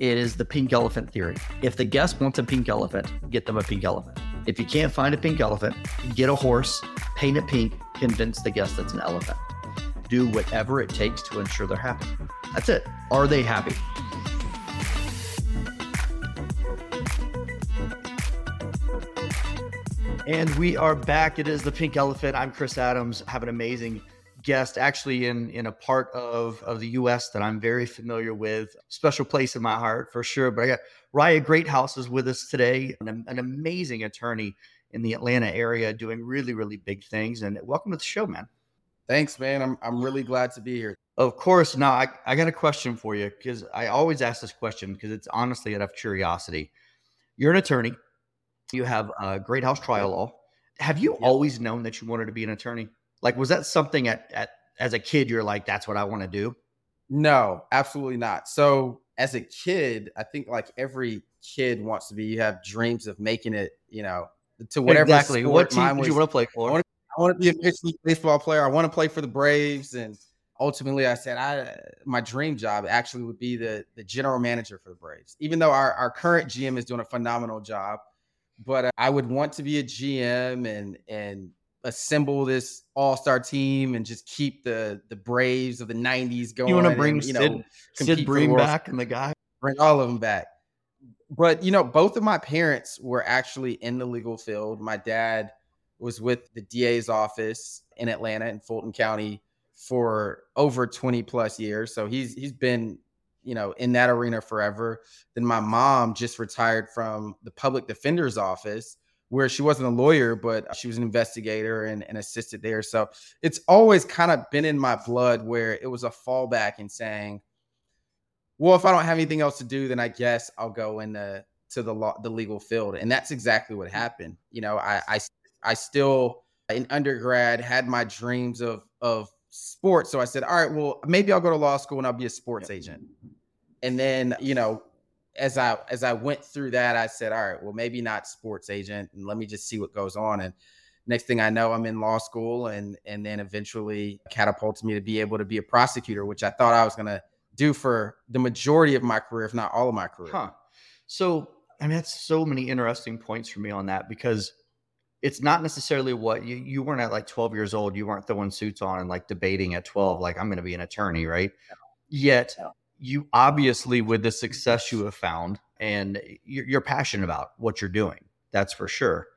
It is the pink elephant theory. If the guest wants a pink elephant, get them a pink elephant. If you can't find a pink elephant, get a horse, paint it pink, convince the guest it's an elephant. Do whatever it takes to ensure they're happy. That's it. Are they happy? And we are back. It is the Pink Elephant. I'm Chris Adams. Have an amazing guest, actually in in a part of of the U.S. that I'm very familiar with. Special place in my heart for sure. But I got Riah Greathouse is with us today, an, an amazing attorney in the Atlanta area, doing really really big things. And welcome to the show, man. Thanks, man. I'm I'm really glad to be here. Of course. Now I I got a question for you because I always ask this question because it's honestly out of curiosity. You're an attorney you have a Greathouse Trial Law. Have you always known that you wanted to be an attorney? Like, was that something at, at as a kid you're like, that's what I want to do? No, absolutely not. So as a kid, I think like every kid wants to be. You have dreams of making it, you know, to whatever. Exactly. what team do you want to play for? I want to, I want to be a major league baseball player. I want to play for the Braves, and ultimately, I said, I my dream job actually would be the the general manager for the Braves. Even though our our current GM is doing a phenomenal job, but uh, I would want to be a GM and and assemble this all star team and just keep the the Braves of the '90s going. You want to bring and, you know Sid, Sid Bream back and the guy bring all of them back. But you know, both of my parents were actually in the legal field. My dad was with the DA's office in Atlanta in Fulton County for over 20 plus years. So he's he's been you know, in that arena forever. Then my mom just retired from the public defender's office where she wasn't a lawyer, but she was an investigator and, and assisted there. So it's always kind of been in my blood where it was a fallback in saying, well, if I don't have anything else to do, then I guess I'll go into to the law, the legal field. And that's exactly what happened. You know, I, I, I still in undergrad had my dreams of, of sports. So I said, all right, well, maybe I'll go to law school and I'll be a sports agent and then you know as i as i went through that i said all right well maybe not sports agent and let me just see what goes on. And next thing i know i'm in law school and and then eventually catapults me to be able to be a prosecutor which i thought i was going to do for the majority of my career if not all of my career. Huh. So i mean that's so many interesting points for me on that because it's not necessarily what you, you weren't at like 12 years old you weren't throwing suits on and like debating at 12 like i'm going to be an attorney right? Yet you obviously with the success you have found and you're, you're, passionate about what you're doing that's for sure.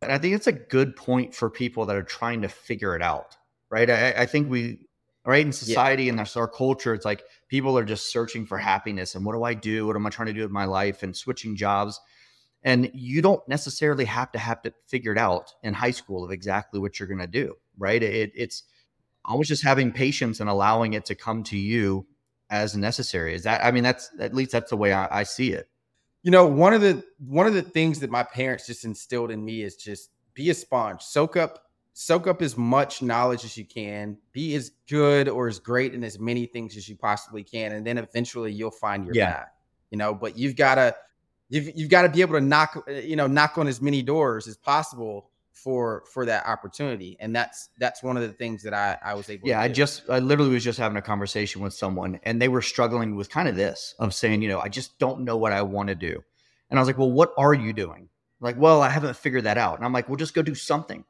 And i think it's a good point for people that are trying to figure it out right? I, I think we right in society yeah. and our culture it's like people are just searching for happiness and what do i do? What am i trying to do with my life? And switching jobs. And you don't necessarily have to have to figure it out in high school of exactly what you're going to do right? It, it's always just having patience and allowing it to come to you as necessary. Is that? I mean, that's at least that's the way I, I see it. You know, one of the one of the things that my parents just instilled in me is just be a sponge, soak up soak up as much knowledge as you can, be as good or as great in as many things as you possibly can, and then eventually you'll find your yeah. path. You know, but you've got to you've you've got to be able to knock you know knock on as many doors as possible for for that opportunity and that's that's one of the things that i i was able yeah i just i literally was just having a conversation with someone and they were struggling with kind of this of saying you know i just don't know what i want to do. And i was like well what are you doing? Like well i haven't figured that out. And i'm like well just go do something.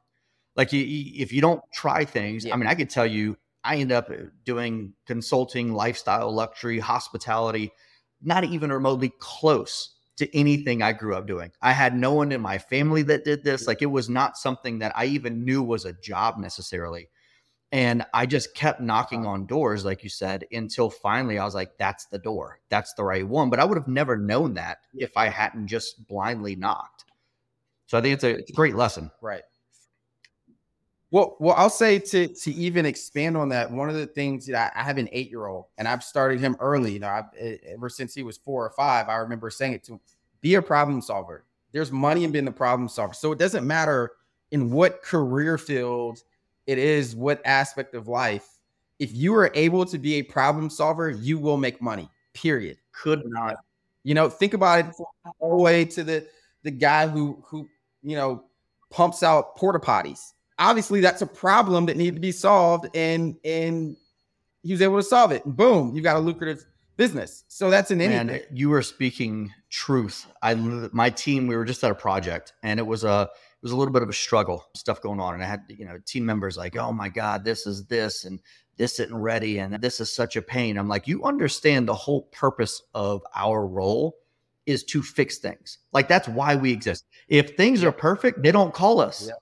Like you, if you don't try things yeah. i mean i could tell you i end up uh, doing consulting lifestyle luxury hospitality not even remotely close to anything I grew up doing. I had no one in my family that did this. Like it was not something that I even knew was a job necessarily. And I just kept knocking on doors, like you said, until finally I was like, that's the door. That's the right one. But I would have never known that if I hadn't just blindly knocked. So I think it's a, it's a great lesson. Right. Well, well, I'll say to to even expand on that. One of the things that I, I have an eight year old, and I've started him early. You know, I've, ever since he was four or five, I remember saying it to him: be a problem solver. There's money in being a problem solver. So it doesn't matter in what career field it is, what aspect of life. If you are able to be a problem solver, you will make money. Period. Could not. You know, think about it all the way to the the guy who who you know pumps out porta potties obviously that's a problem that needed to be solved and and he was able to solve it and boom you've got a lucrative business. So that's an anything. Man, you were speaking truth. I my team, we were just at a project and it was a it was a little bit of a struggle, stuff going on. And I had, you know, team members like, oh my God, this is this and this isn't ready and this is such a pain. I'm like, you understand the whole purpose of our role is to fix things. Like that's why we exist. If things are perfect, they don't call us. Yeah.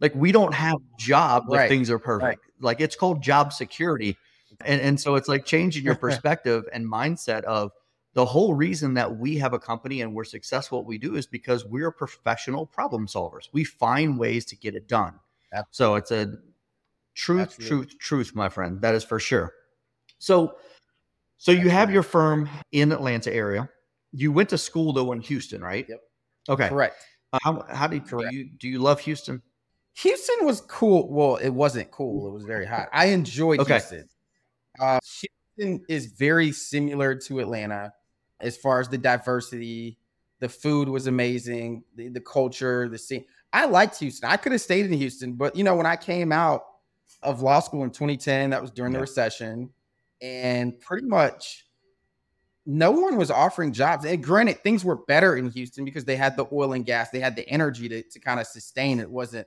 Like we don't have job if things are perfect. Right. Like it's called job security. And and so it's like changing your perspective and mindset of the whole reason that we have a company and we're successful what we do is because we're professional problem solvers. We find ways to get it done. Absolutely. So it's a truth, Absolutely. truth, truth, my friend. That is for sure. So so you have your firm in Atlanta area. You went to school though in Houston, right? Yep. Okay. Correct. Uh, how, how do you, do you do you love Houston? Houston was cool. Well, it wasn't cool. It was very hot. I enjoyed okay. Houston. Uh, Houston is very similar to Atlanta as far as the diversity. The food was amazing. The, the culture, the scene. I liked Houston. I could have stayed in Houston, but you know, when I came out of law school in 2010, that was during yeah. the recession, and pretty much no one was offering jobs. And granted, things were better in Houston because they had the oil and gas, they had the energy to, to kind of sustain. It wasn't,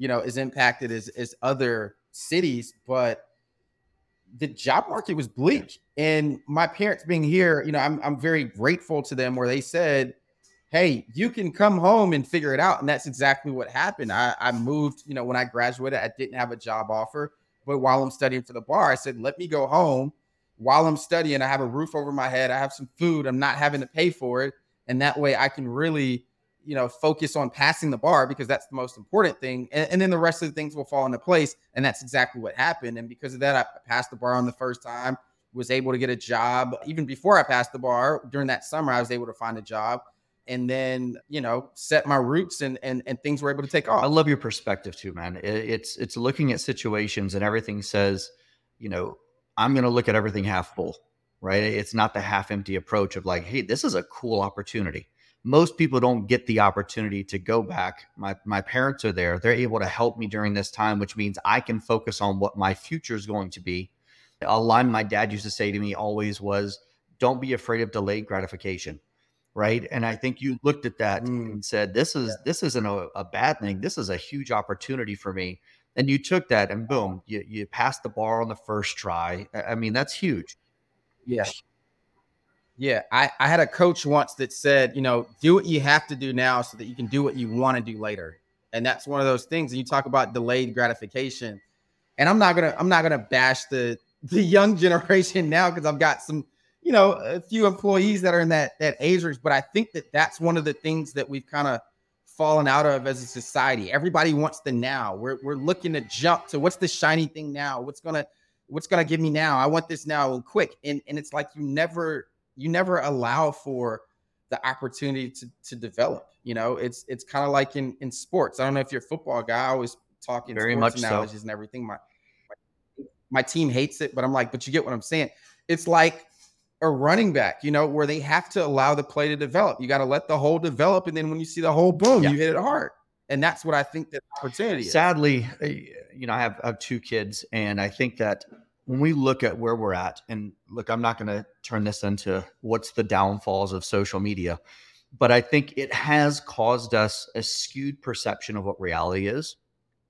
you know, as impacted as as other cities, but the job market was bleak. And my parents being here, you know, I'm I'm very grateful to them where they said, Hey, you can come home and figure it out. And that's exactly what happened. I, I moved, you know, when I graduated, I didn't have a job offer. But while I'm studying for the bar, I said, let me go home while I'm studying. I have a roof over my head. I have some food. I'm not having to pay for it. And that way I can really you know, focus on passing the bar because that's the most important thing. And, and, then the rest of the things will fall into place. And that's exactly what happened. And because of that, I passed the bar on the first time, was able to get a job. Even before I passed the bar during that summer, I was able to find a job and then, you know, set my roots and and, and things were able to take off. I love your perspective too, man. It, it's it's looking at situations and everything says, you know, I'm going to look at everything half full, right? It's not the half empty approach of like, hey, this is a cool opportunity most people don't get the opportunity to go back. My my parents are there. They're able to help me during this time, which means I can focus on what my future is going to be. A line my dad used to say to me always was, "Don't be afraid of delayed gratification." Right. And I think you looked at that mm. and said, This is yeah. this isn't a, a bad thing. This is a huge opportunity for me. And you took that and boom, you you passed the bar on the first try. I mean, that's huge. Yeah. Yeah, I, I had a coach once that said, you know, do what you have to do now so that you can do what you want to do later. And that's one of those things. And you talk about delayed gratification. And I'm not gonna I'm not gonna bash the the young generation now because I've got some, you know, a few employees that are in that that age range. But I think that that's one of the things that we've kind of fallen out of as a society. Everybody wants the now. We're we're looking to jump to what's the shiny thing now? What's gonna what's gonna give me now? I want this now quick. And and it's like you never you never allow for the opportunity to to develop. You know, it's it's kind of like in in sports. I don't know if you're a football guy. I always talk in Very sports much analogies so. and everything. My, my my team hates it, but I'm like, but you get what I'm saying. It's like a running back, you know, where they have to allow the play to develop. You got to let the hole develop, and then when you see the hole, boom, yeah. you hit it hard. And that's what I think that opportunity. Is. Sadly, eh, you know, I have I have two kids, and I think that when we look at where we're at, and look, I'm not going to turn this into what's the downfalls of social media, but I think it has caused us a skewed perception of what reality is.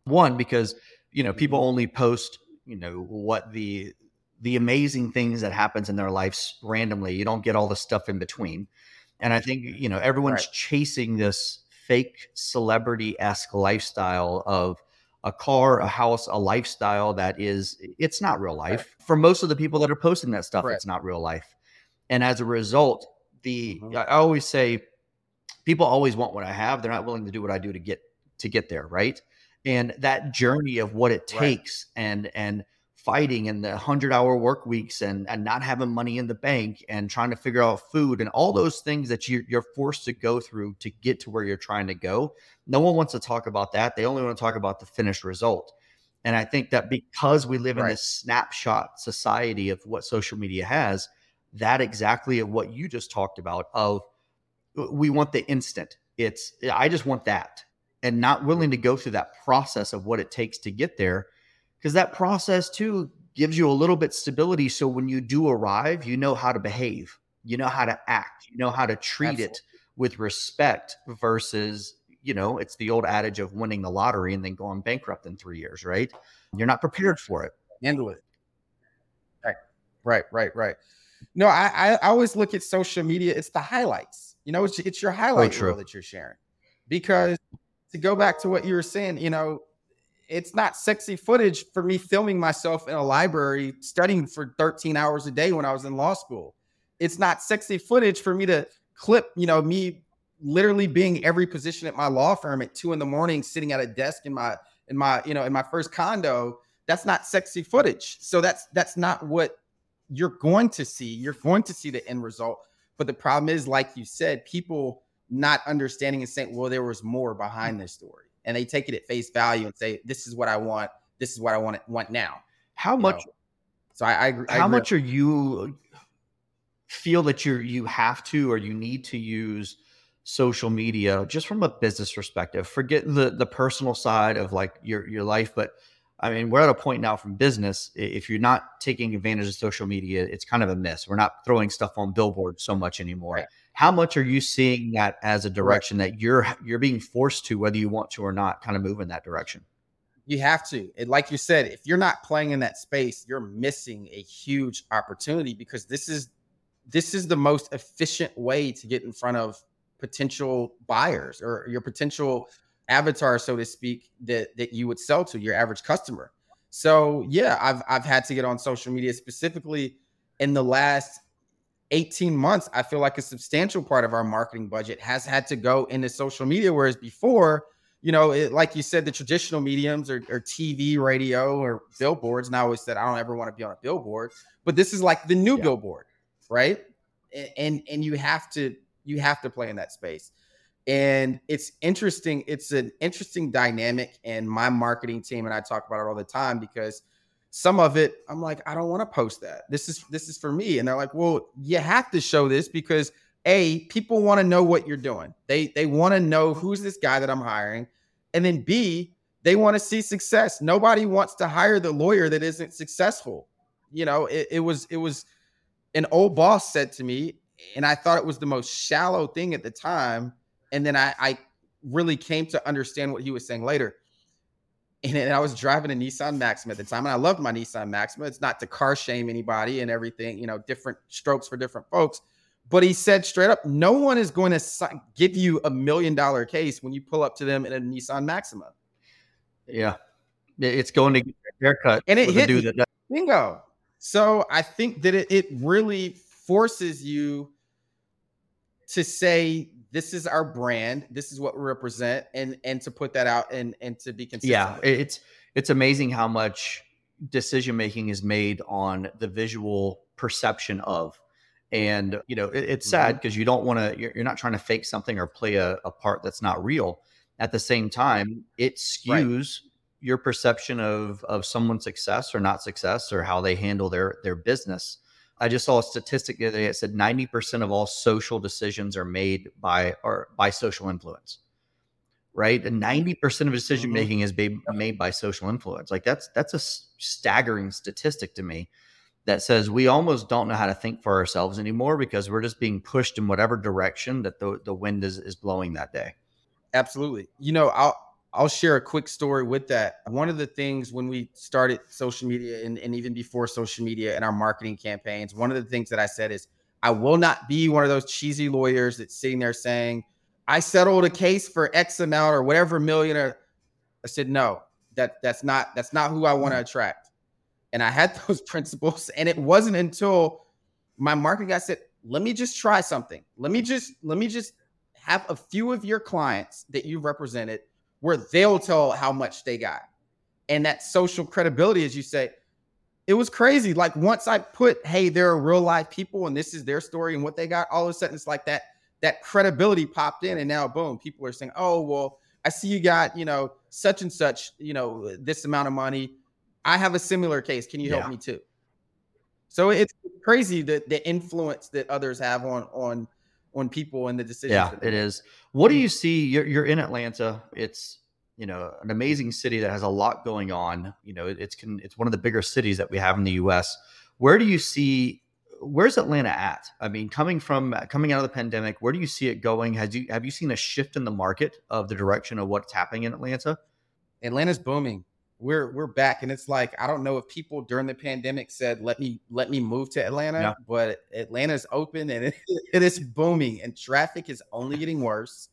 One, because you know people only post you know what the the amazing things that happens in their lives randomly. You don't get all the stuff in between. And I think you know everyone's right. chasing this fake celebrity esque lifestyle of a car, a house, a lifestyle that is it's not real life. For most of the people that are posting that stuff, right. it's not real life. And as a result, the mm-hmm. I always say people always want what I have. They're not willing to do what I do to get to get there, right? And that journey of what it takes right. and and fighting and the 100 hour work weeks and, and not having money in the bank and trying to figure out food and all those things that you, you're forced to go through to get to where you're trying to go. No one wants to talk about that. They only want to talk about the finished result. And I think that because we live in this snapshot society of what social media has, that exactly of what you just talked about of uh, we want the instant. It's I just want that and not willing to go through that process of what it takes to get there because that process too gives you a little bit stability so when you do arrive you know how to behave. You know how to act. You know how to treat Absolutely. it with respect versus you know it's the old adage of winning the lottery and then going bankrupt in three years right? You're not prepared for it. Handle it. Right. Right right right. No i i always look at social media it's the highlights. You know it's, it's your highlight oh, reel that you're sharing. Because to go back to what you were saying you know it's not sexy footage for me filming myself in a library studying for 13 hours a day when I was in law school. It's not sexy footage for me to clip, you know, me literally being every position at my law firm at two in the morning, sitting at a desk in my in my, you know, in my first condo. That's not sexy footage. So that's that's not what you're going to see. You're going to see the end result. But the problem is, like you said, people not understanding and saying, well, there was more behind this story and they take it at face value and say, "This is what I want. This is what I want want now." How much? Know? So I, I, I how much are you feel that you you have to or you need to use social media just from a business perspective? Forget the the personal side of like your your life, but I mean, we're at a point now from business. If you're not taking advantage of social media, it's kind of a miss. We're not throwing stuff on billboards so much anymore. Right. How much are you seeing that as a direction right. that you're you're being forced to, whether you want to or not, kind of move in that direction? You have to. And like you said, if you're not playing in that space, you're missing a huge opportunity because this is this is the most efficient way to get in front of potential buyers or your potential avatar, so to speak, that that you would sell to your average customer. So yeah, I've I've had to get on social media specifically in the last 18 months, I feel like a substantial part of our marketing budget has had to go into social media. Whereas before, you know, it, like you said, the traditional mediums or, or, TV, radio, or billboards. And I always said, I don't ever want to be on a billboard, but this is like the new yeah. billboard, right? And and you have to you have to play in that space. And it's interesting. It's an interesting dynamic, and my marketing team and I talk about it all the time because some of it i'm like i don't want to post that. This is this is for me. And they're like well you have to show this because a people want to know what you're doing. They they want to know who's this guy that i'm hiring. And then b they want to see success. Nobody wants to hire the lawyer that isn't successful. You know it, it was it was an old boss said to me and i thought it was the most shallow thing at the time and then i i really came to understand what he was saying later and I was driving a Nissan Maxima at the time, and I loved my Nissan Maxima. It's not to car shame anybody and everything, you know, different strokes for different folks. But he said straight up, no one is going to give you a million dollar case when you pull up to them in a Nissan Maxima. Yeah, it's going to get a haircut, and it hit that bingo. So I think that it, it really forces you to say this is our brand this is what we represent and and to put that out and and to be consistent yeah it's it's amazing how much decision making is made on the visual perception of and you know it, it's sad because mm-hmm. you don't want to you're, you're, not trying to fake something or play a, a, part that's not real at the same time it skews right. your perception of of someone's success or not success or how they handle their their business I just saw a statistic the other day. It said 90% of all social decisions are made by or by social influence. Right. And 90% of decision making mm-hmm. is made, made by social influence. Like that's that's a staggering statistic to me that says we almost don't know how to think for ourselves anymore because we're just being pushed in whatever direction that the, the wind is, is blowing that day. Absolutely. You know, I'll I'll share a quick story with that. One of the things when we started social media and, and, even before social media and our marketing campaigns, one of the things that I said is, I will not be one of those cheesy lawyers that's sitting there saying, I settled a case for X amount or whatever million. Or I said, no, that that's not that's not who I want to mm. attract. And I had those principles, and it wasn't until my marketing guy said, let me just try something. Let me just let me just have a few of your clients that you've represented where they'll tell how much they got. And that social credibility, as you say, it was crazy. Like once I put, hey, there are real life people and this is their story and what they got, all of a sudden it's like that that credibility popped in and now boom, people are saying, "Oh, well, I see you got, you know, such and such, you know, this amount of money. I have a similar case. Can you help me too?" So it's crazy that the influence that others have on on on people and the decisions. Yeah, it is. What do mm. you see? You're, you're in Atlanta. It's you know, an amazing city that has a lot going on. You know, it's can it's one of the bigger cities that we have in the U.S. Where do you see where's Atlanta at? I mean, coming from coming out of the pandemic, where do you see it going? Has you have you seen a shift in the market of the direction of what's happening in Atlanta? Atlanta's booming. We're we're back, and it's like I don't know if people during the pandemic said let me let me move to Atlanta, yeah. but Atlanta's open and it, it is booming, and traffic is only getting worse.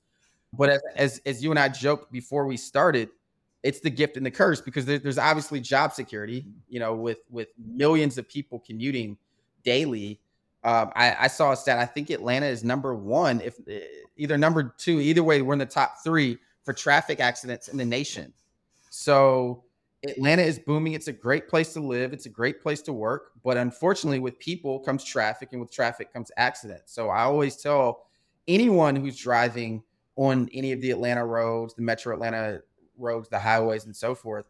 But as, as as you and I joked before we started, it's the gift and the curse because there, there's obviously job security. You know, with with millions of people commuting daily. Um, I, I, saw a stat. I think Atlanta is number one, if eh, either number two. Either way, we're in the top three for traffic accidents in the nation. So Atlanta is booming. It's a great place to live. It's a great place to work. But unfortunately, with people comes traffic, and with traffic comes accidents. So I always tell anyone who's driving on any of the Atlanta roads, the Metro Atlanta roads, the highways, and so forth,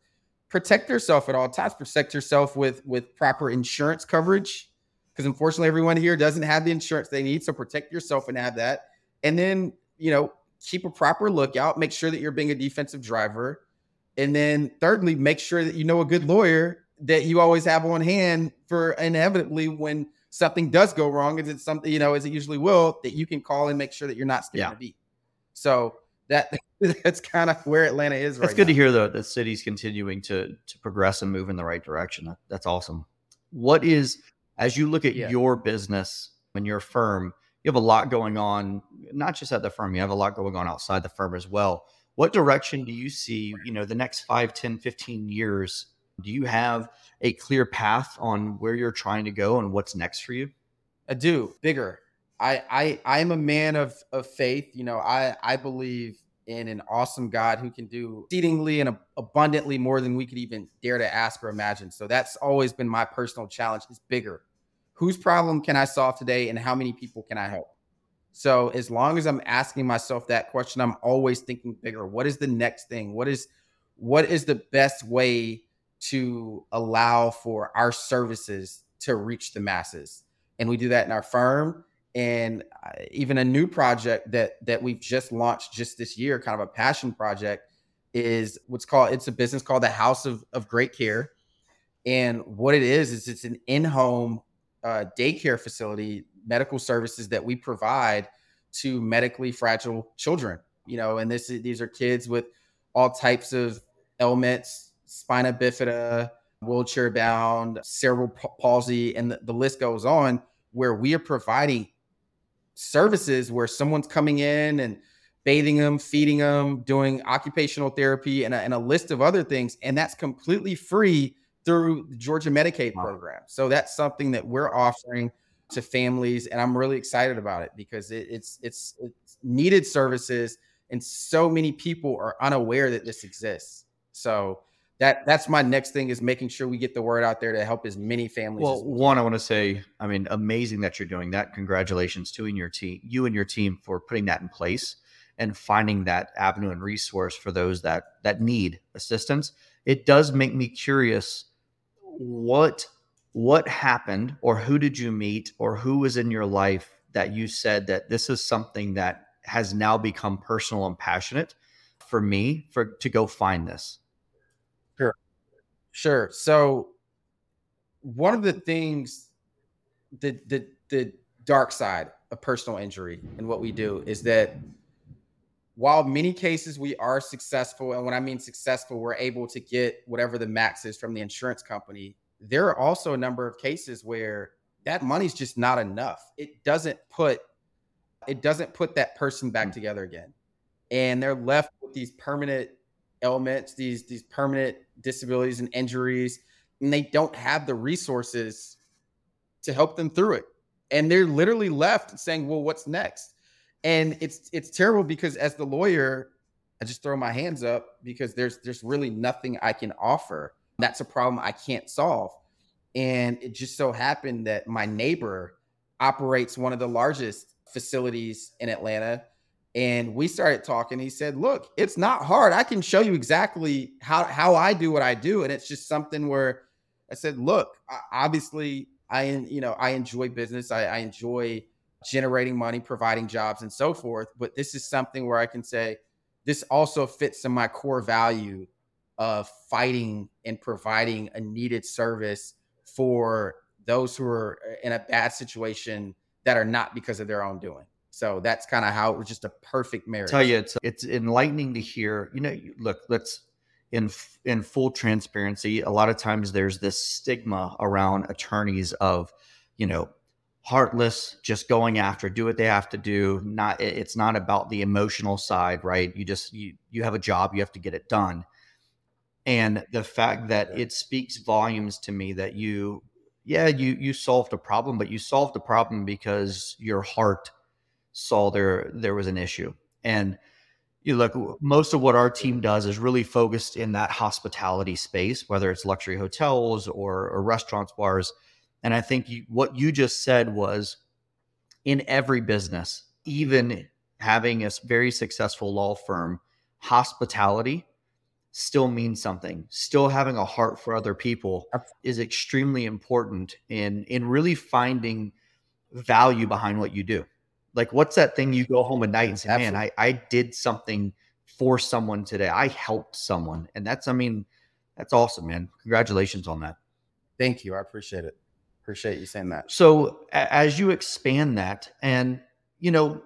protect yourself at all times. Protect yourself with with proper insurance coverage because unfortunately everyone here doesn't have the insurance they need. So protect yourself and have that. And then, you know, keep a proper lookout, make sure that you're being a defensive driver. And then thirdly, make sure that you know a good lawyer that you always have on hand for inevitably when something does go wrong, is it something, you know, as it usually will, that you can call and make sure that you're not skipping yeah. a beat. So that that's kind of where Atlanta is That's right good now. to hear though, the city's continuing to to progress and move in the right direction. That's awesome. What is as you look at yeah. your business and your firm, you have a lot going on, not just at the firm, you have a lot going on outside the firm as well. What direction do you see, you know, the next 5, 10, 15 years? Do you have a clear path on where you're trying to go and what's next for you? I do. Bigger. I I I'm a man of of faith. You know, I I believe in an awesome God who can do exceedingly and abundantly more than we could even dare to ask or imagine. So that's always been my personal challenge is bigger whose problem can I solve today and how many people can I help? So as long as I'm asking myself that question, I'm always thinking bigger. What is the next thing? What is what is the best way to allow for our services to reach the masses? And we do that in our firm and uh, even a new project that that we've just launched just this year, kind of a passion project is what's called it's a business called the House of, of Great Care. And what it is is it's an in-home uh, daycare facility, medical services that we provide to medically fragile children. You know, and this these are kids with all types of ailments, spina bifida, wheelchair bound, cerebral palsy, and the, the list goes on. Where we are providing services where someone's coming in and bathing them, feeding them, doing occupational therapy, and a, and a list of other things, and that's completely free through the Georgia Medicaid program. So that's something that we're offering to families, and I'm really excited about it because it, it's it's it's needed services, and so many people are unaware that this exists. So that that's my next thing is making sure we get the word out there to help as many families. Well, one, I want to say, I mean, amazing that you're doing that. Congratulations to and your team, you and your team for putting that in place and finding that avenue and resource for those that that need assistance. It does make me curious what what happened or who did you meet or who was in your life that you said that this is something that has now become personal and passionate for me for to go find this? Sure. Sure. So one of the things the the the dark side of personal injury and what we do is that while many cases we are successful, and when I mean successful, we're able to get whatever the max is from the insurance company, there are also a number of cases where that money's just not enough. It doesn't put it doesn't put that person back mm. together again. And they're left with these permanent ailments, these these permanent disabilities and injuries, and they don't have the resources to help them through it. And they're literally left saying, "Well, what's next?" and it's it's terrible because as the lawyer i just throw my hands up because there's there's really nothing i can offer that's a problem i can't solve. And it just so happened that my neighbor operates one of the largest facilities in atlanta. And we started talking. He said look it's not hard. I can show you exactly how how i do what i do. And it's just something where i said look obviously i you know i enjoy business. I, I enjoy generating money, providing jobs, and so forth. But this is something where I can say, this also fits in my core value of fighting and providing a needed service for those who are in a bad situation that are not because of their own doing. So that's kind of how it was just a perfect marriage. tell you, it's it's enlightening to hear. You know, look, let's in in full transparency. A lot of times there's this stigma around attorneys of, you know, heartless, just going after, do what they have to do. Not it's not about the emotional side, right? You just you you have a job, you have to get it done. And the fact that it speaks volumes to me that you yeah, you you solved a problem, but you solved the problem because your heart saw there there was an issue. And you look most of what our team does is really focused in that hospitality space, whether it's luxury hotels or, or restaurants, bars. And I think you, what you just said was in every business, even having a very successful law firm, hospitality still means something. Still having a heart for other people is extremely important in in really finding value behind what you do. Like what's that thing you go home at night and say, Absolutely. "Man, I I did something for someone today. I helped someone." And that's I mean, that's awesome, man. Congratulations on that. Thank you. I appreciate it. Appreciate you saying that. So, as you expand that and you know,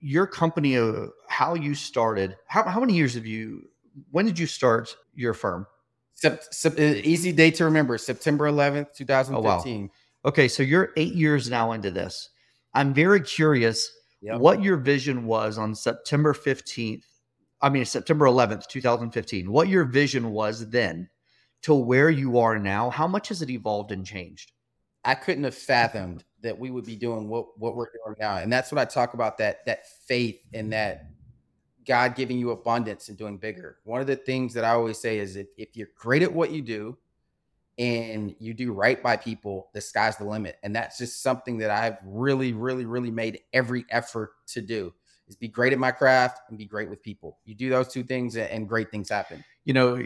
your company uh, how you started, how how many years have you when did you start your firm? Sep, sep, easy date to remember September 11th, 2015. Oh, wow. Okay, so you're eight years now into this. I'm very curious yep. what your vision was on September 15th. I mean, September 11th, 2015. What your vision was then to where you are now. How much has it evolved and changed? I couldn't have fathomed that we would be doing what, what we're doing now. And that's what I talk about that that faith and that God giving you abundance and doing bigger. One of the things that I always say is if, if you're great at what you do and you do right by people, the sky's the limit. And that's just something that I've really, really, really made every effort to do is be great at my craft and be great with people. You do those two things and great things happen. You know,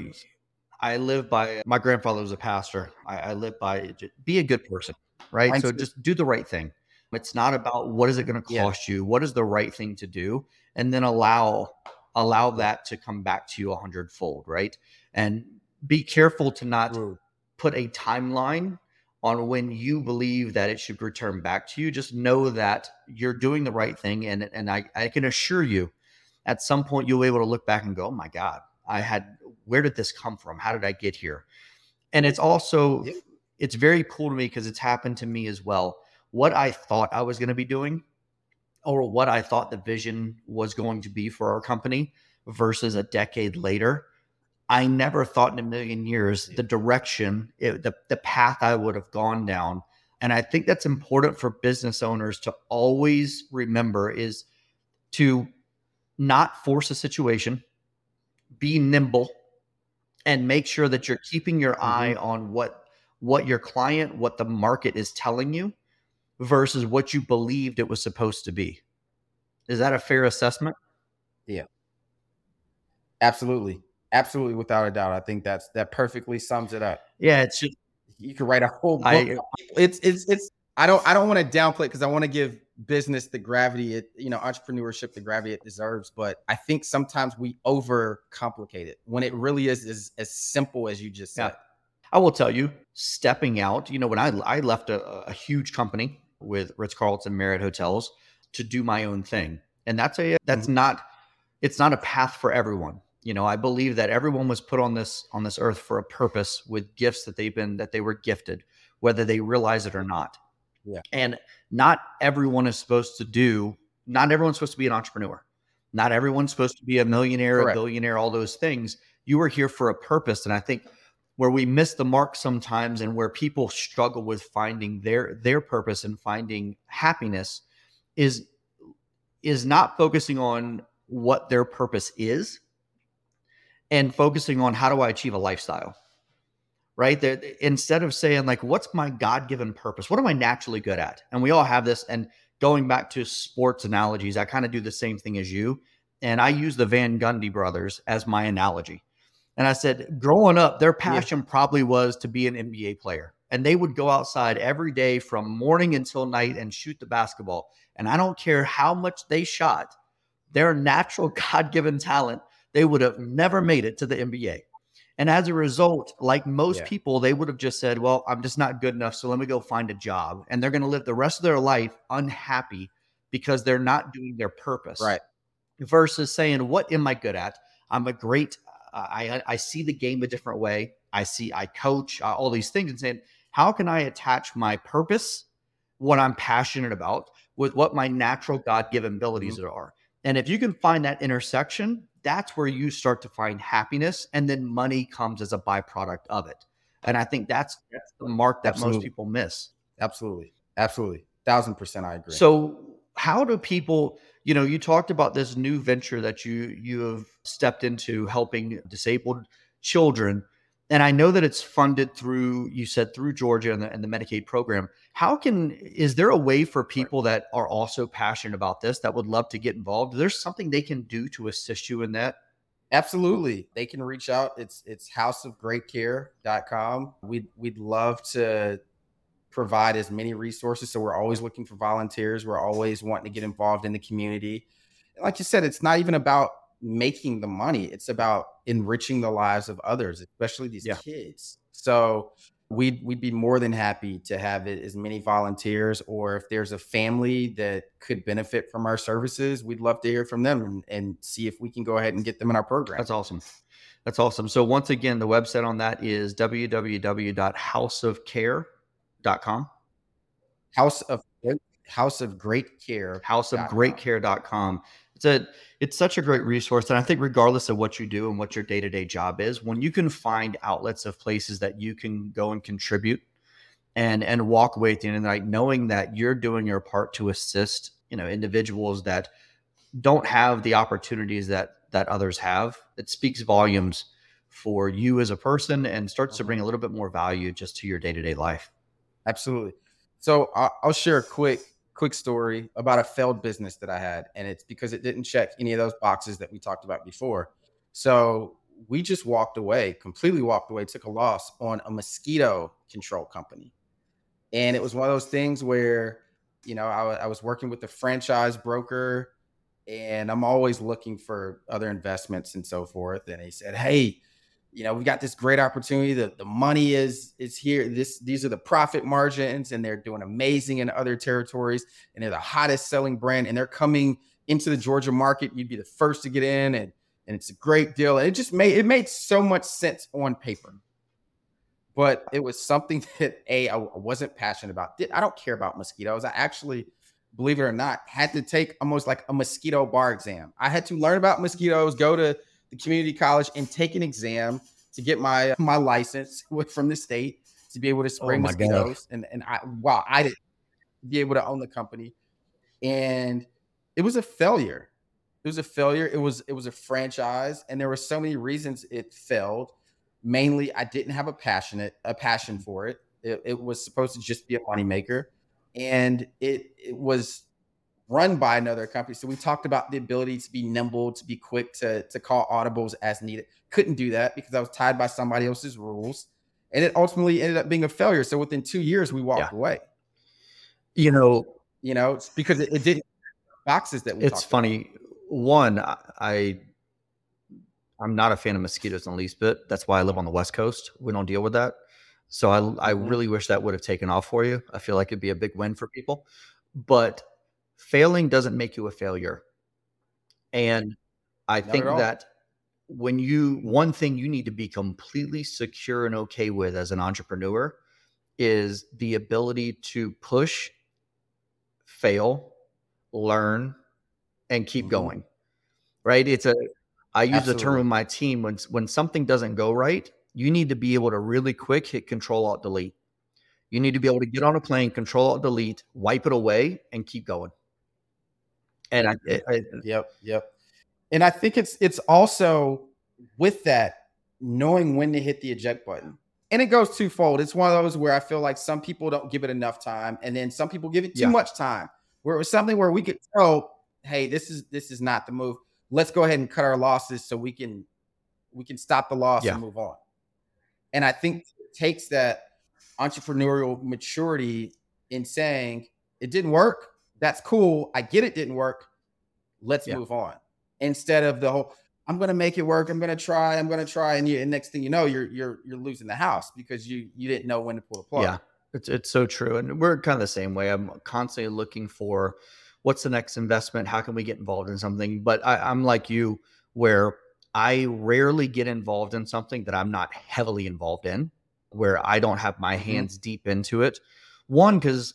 I live by my grandfather was a pastor. I, I live by be a good person, right? Mine so too. just do the right thing. It's not about what is it going to cost yeah. you, what is the right thing to do, and then allow allow that to come back to you a hundredfold, right? And be careful to not put a timeline on when you believe that it should return back to you. Just know that you're doing the right thing, and and I, I can assure you, at some point you'll be able to look back and go, "Oh my God, I had where did this come from? How did I get here?" And it's also it's very cool to me because it's happened to me as well what I thought I was going to be doing or what I thought the vision was going to be for our company versus a decade later. I never thought in a million years the direction, it, the, the path I would have gone down. And I think that's important for business owners to always remember is to not force a situation, be nimble, and make sure that you're keeping your mm-hmm. eye on what what your client, what the market is telling you, versus what you believed it was supposed to be. Is that a fair assessment? Yeah. Absolutely. Absolutely without a doubt. I think that's that perfectly sums it up. Yeah, it's just you could write a whole book. I, it's it's it's I don't I don't want to downplay because I want to give business the gravity it you know entrepreneurship the gravity it deserves but i think sometimes we overcomplicate it when it really is is as simple as you just said yeah. i will tell you stepping out you know when i i left a, a huge company with Ritz Carlton Marriott hotels to do my own thing. And that's a that's mm-hmm. not it's not a path for everyone. You know, I believe that everyone was put on this on this earth for a purpose with gifts that they've been that they were gifted, whether they realize it or not. Yeah. And not everyone is supposed to do, not everyone's supposed to be an entrepreneur. Not everyone's supposed to be a millionaire, Correct. a billionaire, all those things. You are here for a purpose. And I think where we miss the mark sometimes and where people struggle with finding their their purpose and finding happiness is is not focusing on what their purpose is and focusing on how do I achieve a lifestyle. Right? Instead of saying like what's my God-given purpose? What am I naturally good at? And we all have this and going back to sports analogies, I kind of do the same thing as you and I use the Van Gundy brothers as my analogy and I said, growing up, their passion yeah. probably was to be an NBA player. And they would go outside every day from morning until night and shoot the basketball. And I don't care how much they shot, their natural God given talent they would have never made it to the NBA. And as a result, like most Yeah. people, they would have just said, Well, I'm just not good enough. So let me go find a job. And they're going to live the rest of their life unhappy because they're not doing their purpose. Right. Versus saying, What am I good at? I'm a great, I, I see the game a different way. I see, I coach, uh, all these things, and saying, How can I attach my purpose, what I'm passionate about, with what my natural God given abilities are? And if you can find that intersection, that's where you start to find happiness, and then money comes as a byproduct of it. And I think that's, that's the mark that most people miss. Absolutely. Absolutely. Thousand percent I agree. So, how do people, you know, you talked about this new venture that you you have stepped into helping disabled children. And I know that it's funded through, you said through Georgia and the, and the Medicaid program. How can, is there a way for people that are also passionate about this that would love to get involved? There's something they can do to assist you in that? Absolutely. They can reach out. It's it's houseofgreatcare.com. We'd we'd love to provide as many resources. So we're always looking for volunteers. We're always wanting to get involved in the community. And like you said, it's not even about making the money. It's about enriching the lives of others, especially these Yeah. kids. So we'd we'd be more than happy to have it as many volunteers or if there's a family that could benefit from our services we'd love to hear from them and, and see if we can go ahead and get them in our program That's awesome. That's awesome. So once again, the website on that is www.houseofcare.com. house of house of great care houseofgreatcare.com. It's a it's such a great resource and I think regardless of what you do and what your day-to-day job is, when you can find outlets of places that you can go and contribute and and walk away at the end of the night knowing that you're doing your part to assist, you know, individuals that don't have the opportunities that that others have, it speaks volumes for you as a person and starts to mm-hmm. bring a little bit more value just to your day-to-day life. Absolutely. So I'll, share a quick quick story about a failed business that I had, and it's because it didn't check any of those boxes that we talked about before. So we just walked away, completely walked away, took a loss on a mosquito control company, and it was one of those things where you know I, I was working with a franchise broker, and I'm always looking for other investments and so forth. And he said, "Hey." You know, we've got this great opportunity. The, the money is is here. This these are the profit margins, and they're doing amazing in other territories, and they're the hottest selling brand, and they're coming into the Georgia market. You'd be the first to get in, and and it's a great deal. And it just made it made so much sense on paper. But it was something that a I wasn't passionate about. I don't care about mosquitoes. I actually, believe it or not, had to take almost like a mosquito bar exam. I had to learn about mosquitoes, go to the community college and take an exam to get my my license with, from the state to be able to spray Oh God. mosquitoes. And and I wow, I didn't be able to own the company, and it was a failure. It was a failure. It was it was a franchise, and there were so many reasons it failed. Mainly, I didn't have a passionate a passion for it. It, it was supposed to just be a moneymaker, and it it was run by another company. So we talked about the ability to be nimble, to be quick, to to call audibles as needed. Couldn't do that because I was tied by somebody else's rules, and it ultimately ended up being a failure. So within two years, we walked Yeah. away. You know, You know, it's because it, it didn't boxes that we. it's talked about. funny. One, I, I'm not a fan of mosquitoes in the least bit. That's why I live on the West Coast. We don't deal with that. So I I Mhm. really wish that would have taken off for you. I feel like it'd be a big win for people. But failing doesn't make you a failure. And I Not think that when you one thing you need to be completely secure and okay with as an entrepreneur is the ability to push, fail, learn, and keep Mhm. going. Right? It's a I use the term Absolutely. with my team when when something doesn't go right, you need to be able to really quick hit control alt delete. You need to be able to get on a plane, control alt delete, wipe it away, and keep going. And I, I, Yep, yep. And I think it's it's also with that knowing when to hit the eject button. And it goes twofold. It's one of those where I feel like some people don't give it enough time, and then some people give it too Yeah. much time. Where it was something where we could tell, hey, this is this is not the move. Let's go ahead and cut our losses so we can we can stop the loss Yeah. and move on. And I think it takes that entrepreneurial maturity in saying it didn't work. That's cool. I get it didn't work. Let's Yeah. move on. Instead of the whole, I'm gonna make it work. I'm gonna try. I'm gonna try. And, you, and next thing you know, you're you're you're losing the house because you you didn't know when to pull the plug. Yeah, it's it's so true, and we're kind of the same way. I'm constantly looking for what's the next investment. How can we get involved in something? But I, I'm like you, where I rarely get involved in something that I'm not heavily involved in, where I don't have my mm-hmm. hands mm-hmm. deep into it. One, because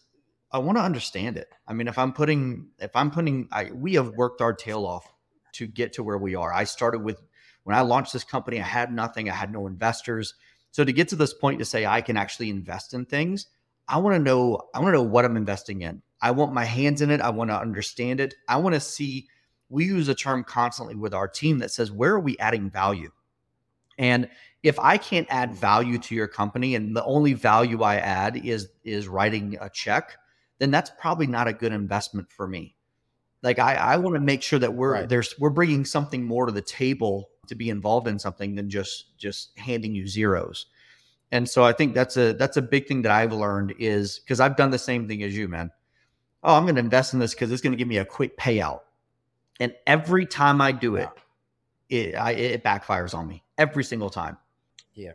I want to understand it. I mean, if I'm putting, if I'm putting, I, we have worked our tail off to get to where we are. I started with when I launched this company, I had nothing, I had no investors. So to get to this point to say I can actually invest in things, I want to know, I want to know what I'm investing in. I want my hands in it. I want to understand it. I want to see. We use a term constantly with our team that says, where are we adding value? And if I can't add value to your company and the only value I add is is writing a check, then that's probably not a good investment for me. Like I, I want to make sure that we're right. there's we're bringing something more to the table to be involved in something than just just handing you zeros. And so I think that's a that's a big thing that I've learned is because I've done the same thing as you, man. Oh, I'm going to invest in this because it's going to give me a quick payout. And every time I do it, it I, it backfires on me every single time. Yeah,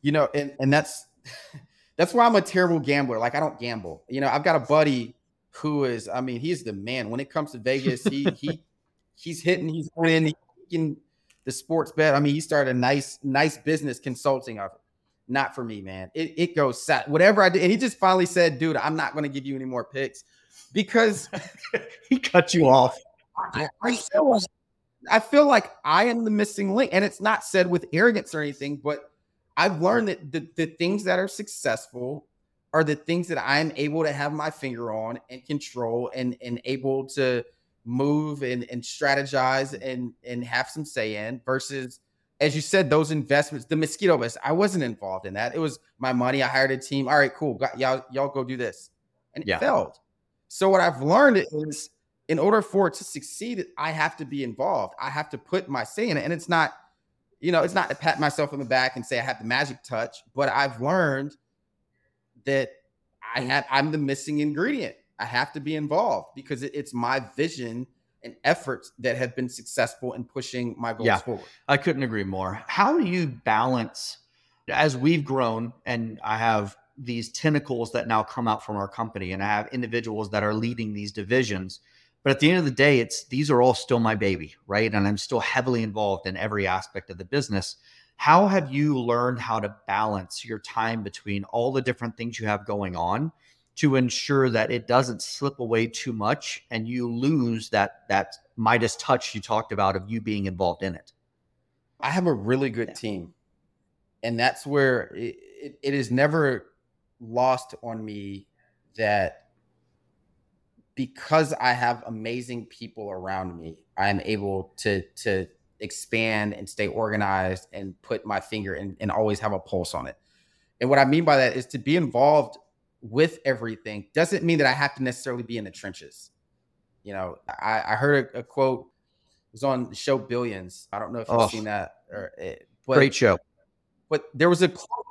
you know, and and that's that's why I'm a terrible gambler. Like I don't gamble. You know, I've got a buddy who is, I mean, he's the man when it comes to Vegas. He he he's hitting, he's winning, he can the sports bet. I mean, he started a nice nice business consulting of it. Not for me, man. It it goes sad. Whatever I did, and he just finally said, "Dude, I'm not going to give you any more picks because he cut you off." I, I feel I feel like I am the missing link, and it's not said with arrogance or anything, but I've learned that the, the things that are successful are the things that I'm able to have my finger on and control and, and able to move and, and strategize and, and have some say in versus as you said, those investments, the mosquito bus, I wasn't involved in that. It was my money. I hired a team. All right, cool. Got, y'all, y'all go do this. And it failed. So what I've learned is in order for it to succeed, I have to be involved. I have to put my say in it. And it's not, you know, it's not to pat myself on the back and say I have the magic touch, but I've learned – that I have I'm the missing ingredient. I have to be involved because it, it's my vision and efforts that have been successful in pushing my goals yeah, forward. I couldn't agree more. How do you balance as we've grown and I have these tentacles that now come out from our company and I have individuals that are leading these divisions. But at the end of the day, it's these are all still my baby, right? And I'm still heavily involved in every aspect of the business. How have you learned how to balance your time between all the different things you have going on to ensure that it doesn't slip away too much and you lose that that Midas touch you talked about of you being involved in it? I have a really good yeah. team. And that's where it, it, it is never lost on me that because I have amazing people around me, I'm able to to expand and stay organized and put my finger and, and always have a pulse on it. And what I mean by that is to be involved with everything doesn't mean that I have to necessarily be in the trenches. You know, I, I heard a, a quote it was on the show Billions. I don't know if you've oh, seen that or it, but, great show. But there was a quote,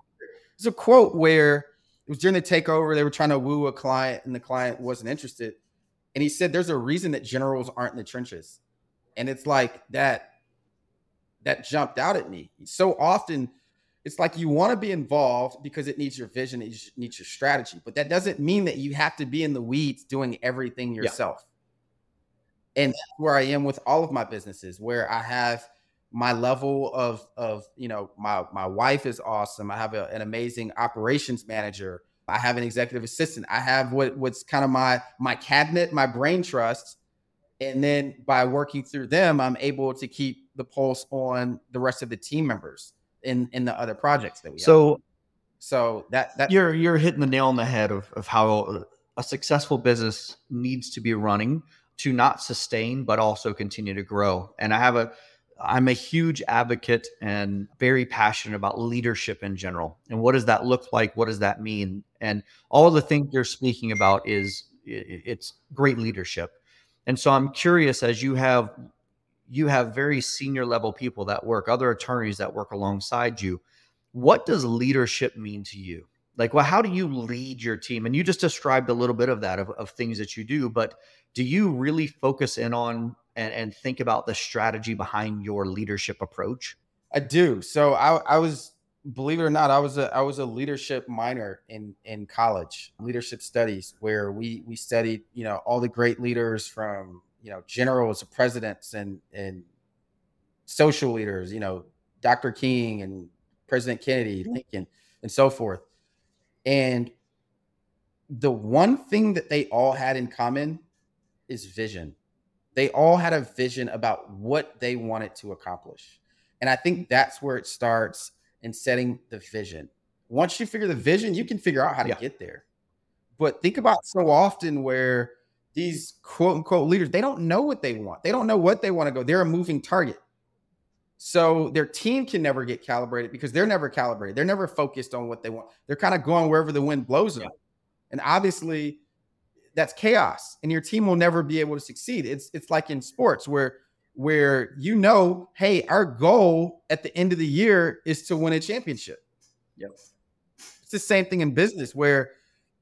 there's a quote where it was during the takeover. They were trying to woo a client, and the client wasn't interested. And he said, "There's a reason that generals aren't in the trenches." And it's like that that jumped out at me. So often it's like you want to be involved because it needs your vision, it needs your strategy, but that doesn't mean that you have to be in the weeds doing everything yourself. Yeah. And that's where I am with all of my businesses, where I have my level of of you know my my wife is awesome. I have a, an amazing operations manager. I have an executive assistant. I have what what's kind of my my cabinet, my brain trust, and then by working through them, I'm able to keep the pulse on the rest of the team members in in the other projects that we so have. so that that you're you're hitting the nail on the head of, of how a successful business needs to be running to not sustain but also continue to grow and i have a i'm a huge advocate and very passionate about leadership in general and what does that look like what does that mean and all the things you're speaking about is it's great leadership and so i'm curious as you have you have very senior level people that work, other attorneys that work alongside you. What does leadership mean to you? Like, well, how do you lead your team? And you just described a little bit of that, of, of things that you do, but do you really focus in on and, and think about the strategy behind your leadership approach? I do. So I, I was, believe it or not, I was a I was a leadership minor in in college, leadership studies, where we we studied, you know, all the great leaders from you know generals, presidents, and and social leaders, you know, Dr. King and President Kennedy, Lincoln, and so forth. And the one thing that they all had in common is vision. They all had a vision about what they wanted to accomplish. And I think that's where it starts in setting the vision. Once you figure the vision, you can figure out how to yeah. get there. But think about so often where these quote unquote leaders, they don't know what they want. They don't know what they want to go. They're a moving target. So their team can never get calibrated because they're never calibrated. They're never focused on what they want. They're kind of going wherever the wind blows them. Yeah. And obviously, that's chaos, and your team will never be able to succeed. It's it's like in sports where where you know, hey, our goal at the end of the year is to win a championship. Yep. It's the same thing in business where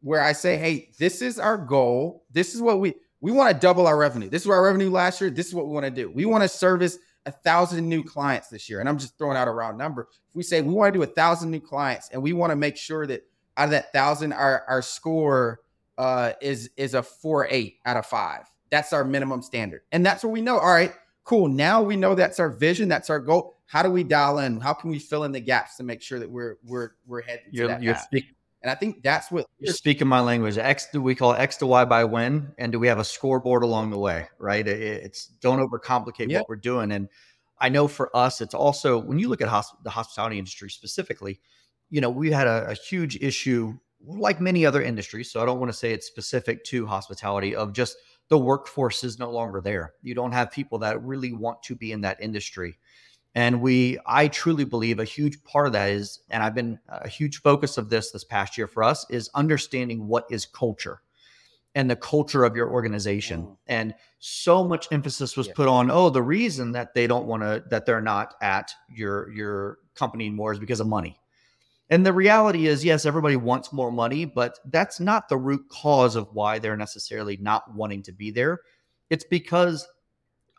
where I say, hey, this is our goal. This is what we we want to double our revenue. This is our revenue last year. This is what we want to do. We want to service a thousand new clients this year. And I'm just throwing out a round number. If we say we want to do a thousand new clients and we want to make sure that out of that thousand, our our score uh, is is a four eight out of five. That's our minimum standard, and that's what we know. All right, cool. Now we know that's our vision. That's our goal. How do we dial in? How can we fill in the gaps to make sure that we're we're we're heading you're, to that? You're speak- and I think that's what you're speaking my language. X do we call X to Y by when? And do we have a scoreboard along the way? Right. It's don't overcomplicate yep. what we're doing. And I know for us, it's also when you look at hosp- the hospitality industry specifically, you know, we had a, a huge issue like many other industries. So I don't want to say it's specific to hospitality of just the workforce is no longer there. You don't have people that really want to be in that industry. And we, I truly believe a huge part of that is, and I've been a huge focus of this this past year for us is understanding what is culture and the culture of your organization. Mm. And so much emphasis was yeah. put on, oh, the reason that they don't want to, that they're not at your your company anymore is because of money. And the reality is, yes, everybody wants more money, but that's not the root cause of why they're necessarily not wanting to be there. It's because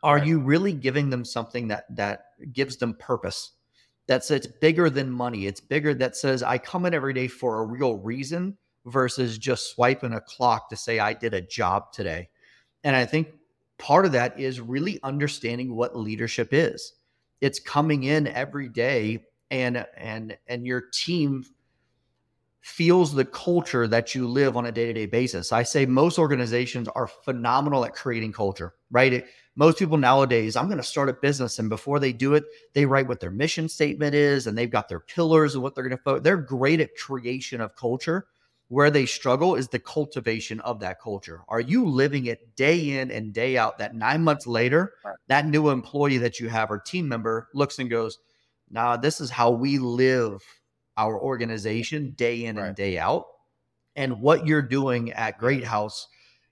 are you really giving them something that that gives them purpose? That's it's bigger than money. It's bigger that says I come in every day for a real reason versus just swiping a clock to say I did a job today. And I think part of that is really understanding what leadership is. It's coming in every day and and and your team feels the culture that you live on a day-to-day basis. I say most organizations are phenomenal at creating culture, right? It, most people nowadays, I'm going to start a business and before they do it, they write what their mission statement is and they've got their pillars and what they're going to focus. They're great at creation of culture. Where they struggle is the cultivation of that culture. Are you living it day in and day out that 9 months later, that new employee that you have or team member looks and goes, Nah, this is how we live our organization day in right. and day out. And what you're doing at Greathouse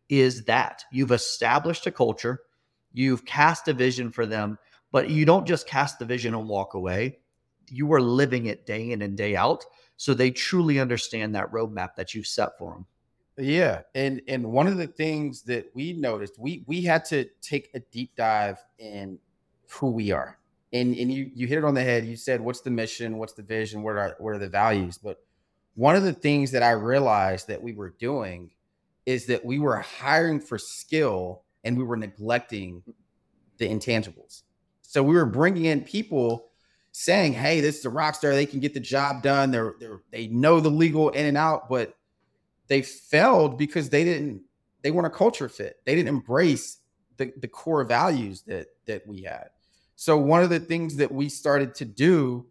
is that you've established a culture, you've cast a vision for them, but you don't just cast the vision and walk away. You are living it day in and day out. So they truly understand that roadmap that you've set for them. Yeah, and and one of the things that we noticed, we we had to take a deep dive in who we are and and you you hit it on the head. You said, "What's the mission? What's the vision? What are what are the values?" But one of the things that I realized that we were doing is that we were hiring for skill and we were neglecting the intangibles. So we were bringing in people saying, "Hey, this is a rock star. They can get the job done. They're, they're they know the legal in and out." But they failed because they didn't they weren't a culture fit. They didn't embrace the, the core values that that we had. So one of the things that we started to do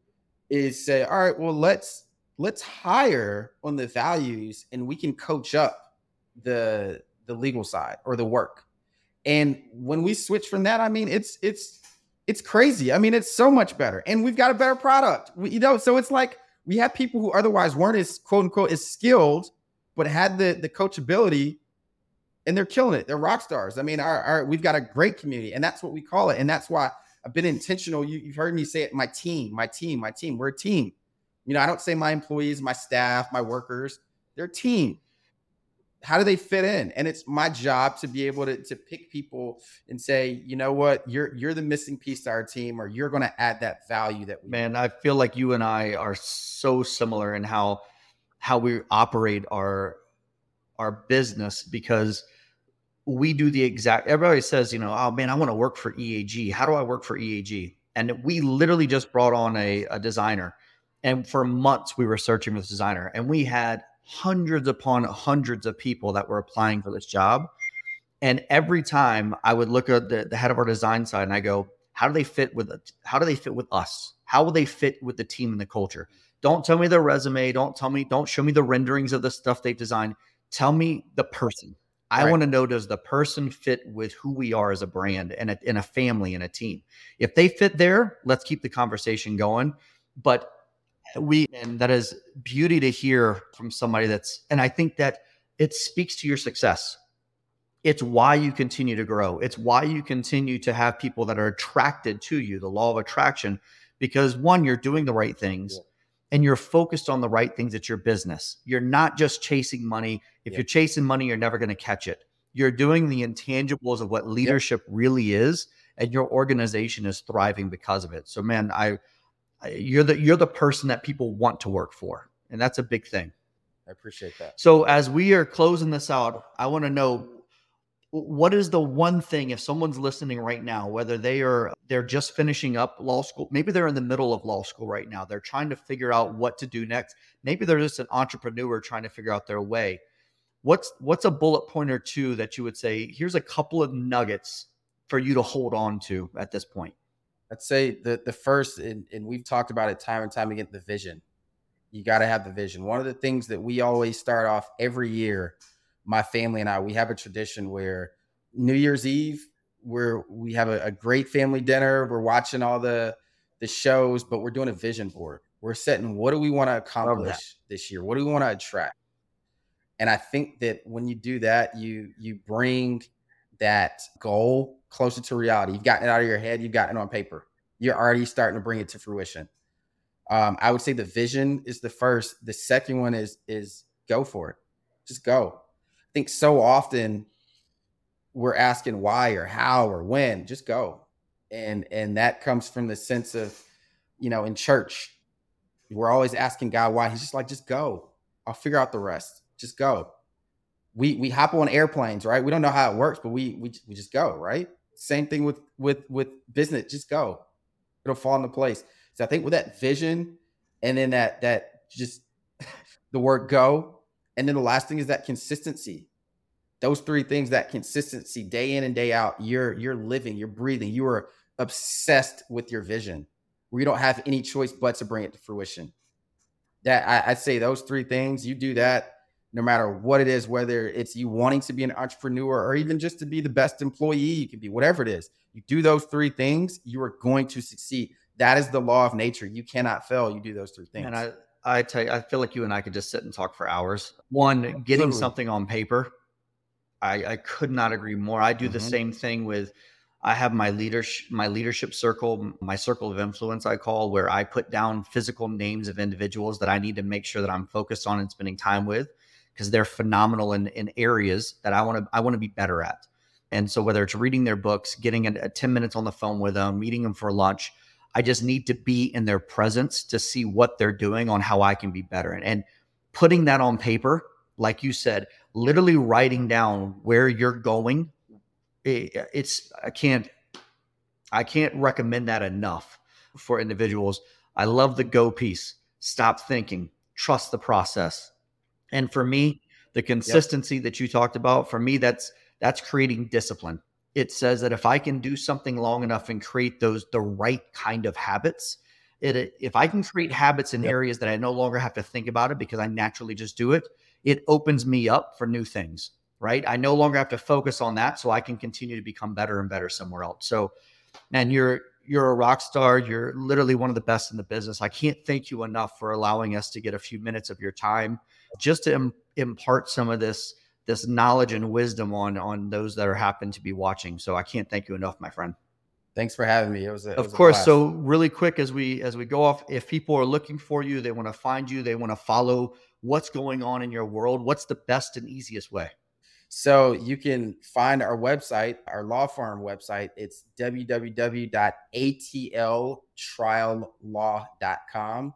is say, all right, well, let's let's hire on the values and we can coach up the the legal side or the work. And when we switch from that, I mean, it's it's it's crazy. I mean, it's so much better, and we've got a better product. We, you know, so it's like we have people who otherwise weren't as quote unquote as skilled, but had the the coachability, and they're killing it. They're rock stars. I mean, our, our we've got a great community, and that's what we call it, and that's why I've been intentional. You, have heard me say it. My team, my team, my team. We're a team. You know, I don't say my employees, my staff, my workers. They're a team. how do they fit in? And it's my job to be able to, to pick people and say, you know what, you're you're the missing piece to our team, or you're going to add that value that we man. I feel like you and I are so similar in how how we operate our our business because we do the exact everybody says you know oh man i want to work for eag how do i work for eag and we literally just brought on a, a designer and for months we were searching for this designer and we had hundreds upon hundreds of people that were applying for this job. And every time i would look at the, the head of our design side and i go how do they fit with how do they fit with us? How will they fit with the team and the culture? Don't tell me their resume. Don't tell me don't show me the renderings of the stuff they've designed. Tell me the person I right. want to know does the person fit with who we are as a brand and a, in a family and a team? If they fit there, let's keep the conversation going. But we, and that is beauty to hear from somebody that's, and I think that it speaks to your success. It's why you continue to grow. It's why you continue to have people that are attracted to you, the law of attraction, because one, you're doing the right things. Yeah and you're focused on the right things at your business. You're not just chasing money. If yep. you're chasing money, you're never going to catch it. You're doing the intangibles of what leadership yep. really is, and your organization is thriving because of it. So, man, I, I, you're the you're the person that people want to work for, and that's a big thing. I appreciate that. So, as we are closing this out, I want to know what is the one thing if someone's listening right now whether they are they're just finishing up law school maybe they're in the middle of law school right now they're trying to figure out what to do next maybe they're just an entrepreneur trying to figure out their way. What's what's a bullet point or two that you would say here's a couple of nuggets for you to hold on to at this point i'd say the the first and, and we've talked about it time and time again the vision. You got to have the vision. One of the things that we always start off every year my family and I, we have a tradition where New Year's Eve, where we have a, a great family dinner. We're watching all the the shows, but we're doing a vision board. We're setting what do we want to accomplish this year? What do we want to attract? And I think that when you do that, you you bring that goal closer to reality. You've gotten it out of your head, you've gotten it on paper. You're already starting to bring it to fruition. Um, I would say the vision is the first. The second one is is go for it. Just go think so often we're asking why or how or when just go. And and that comes from the sense of you know in church we're always asking god why. He's just like just go. I'll figure out the rest. Just go. We we hop on airplanes right? We don't know how it works but we we, we just go right? Same thing with with with business. Just go. It'll fall into place. So i think with that vision and then that that just the word go and then the last thing is that consistency. Those three things, that consistency day in and day out, you're you're living, you're breathing, you are obsessed with your vision where you don't have any choice but to bring it to fruition. That I, I'd say those three things, you do that no matter what it is, whether it's you wanting to be an entrepreneur or even just to be the best employee you can be, whatever it is, you do those three things, you are going to succeed. That is the law of nature. You cannot fail. You do those three things. And I, I tell you, I feel like you and I could just sit and talk for hours. One, getting something on paper, I, I could not agree more. I do mm-hmm. the same thing with. I have my leadership, my leadership circle, my circle of influence. I call where I put down physical names of individuals that I need to make sure that I'm focused on and spending time with, because they're phenomenal in in areas that I want to I want to be better at. And so whether it's reading their books, getting a, a 10 minutes on the phone with them, meeting them for lunch, I just need to be in their presence to see what they're doing on how I can be better. And, and putting that on paper, like you said, literally writing down where you're going. It, it's I can't I can't recommend that enough for individuals. I love the go piece. Stop thinking, trust the process. And for me, the consistency yep. that you talked about, for me, that's that's creating discipline it says that if I can do something long enough and create those the right kind of habits, it if I can create habits in yep. areas that I no longer have to think about it because I naturally just do it, it opens me up for new things, right? I no longer have to focus on that so I can continue to become better and better somewhere else. So, man, you're you're a rock star. You're literally one of the best in the business. I can't thank you enough for allowing us to get a few minutes of your time just to Im- impart some of this this knowledge and wisdom on on those that are happen to be watching. So I can't thank you enough, my friend. Thanks for having me. It was, a, it of was course. So really quick as we as we go off, if people are looking for you, they want to find you, they want to follow what's going on in your world. What's the best and easiest way? So you can find our website, our law firm website. It's www.atltriallaw.com.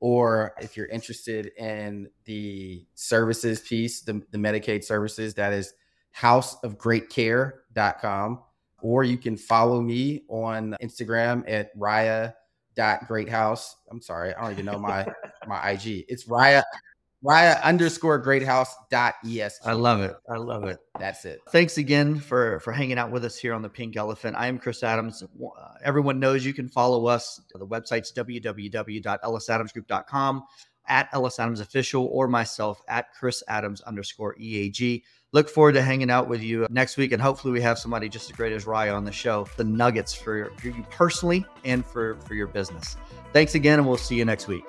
Or if you're interested in the services piece, the, the Medicaid services, that is houseofgreatcare.com. Or you can follow me on Instagram at riah.greathouse. I'm sorry, I don't even know my my IG. It's Riah Riah underscore greathouse dot es. I love it. I love it. That's it. Thanks again for for hanging out with us here on the Pink Elephant. I am Chris Adams. Uh, everyone knows you can follow us. The website's www.ellisadamsgroup.com at Ellis Adams Official or myself at Chris Adams underscore EAG. Look forward to hanging out with you next week, and hopefully we have somebody just as great as Riah on the show. The nuggets for, for you personally and for for your business. Thanks again, and we'll see you next week.